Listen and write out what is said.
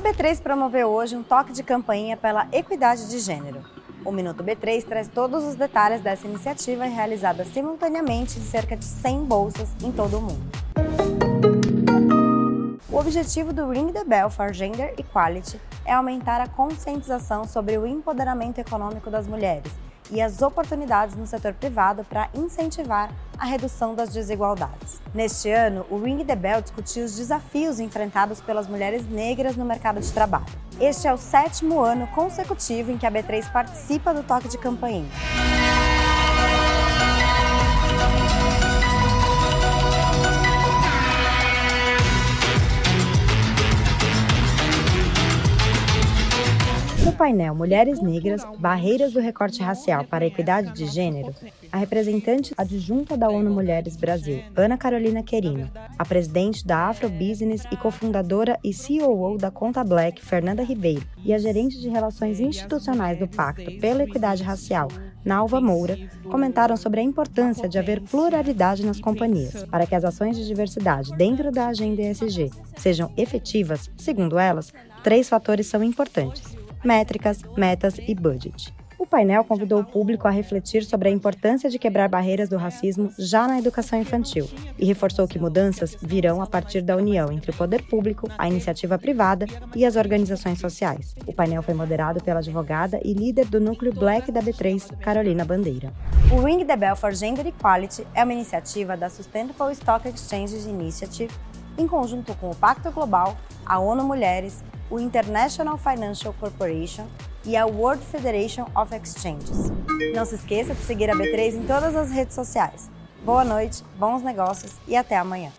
A B3 promoveu hoje um toque de campainha pela equidade de gênero. O Minuto B3 traz todos os detalhes dessa iniciativa realizada simultaneamente em cerca de 100 bolsas em todo o mundo. O objetivo do Ring the Bell for Gender Equality é aumentar a conscientização sobre o empoderamento econômico das mulheres e as oportunidades no setor privado para incentivar a redução das desigualdades. Neste ano, o Ring the Bell discutiu os desafios enfrentados pelas mulheres negras no mercado de trabalho. Este é o sétimo ano consecutivo em que a B3 participa do toque de campainha. Painel Mulheres Negras, Barreiras do Recorte Racial para a Equidade de Gênero, a representante adjunta da ONU Mulheres Brasil, Ana Carolina Querino, a presidente da Afro Business e cofundadora e COO da Conta Black, Fernanda Ribeiro, e a gerente de Relações Institucionais do Pacto pela Equidade Racial, Nalva Moura, comentaram sobre a importância de haver pluralidade nas companhias, para que as ações de diversidade dentro da agenda ESG sejam efetivas, segundo elas, três fatores são importantes métricas, metas e budget. O painel convidou o público a refletir sobre a importância de quebrar barreiras do racismo já na educação infantil e reforçou que mudanças virão a partir da união entre o poder público, a iniciativa privada e as organizações sociais. O painel foi moderado pela advogada e líder do núcleo Black da B3, Carolina Bandeira. O Ring the Bell for Gender Equality é uma iniciativa da Sustainable Stock Exchange Initiative em conjunto com o Pacto Global, a ONU Mulheres, o International Financial Corporation e a World Federation of Exchanges. Não se esqueça de seguir a B3 em todas as redes sociais. Boa noite, bons negócios e até amanhã.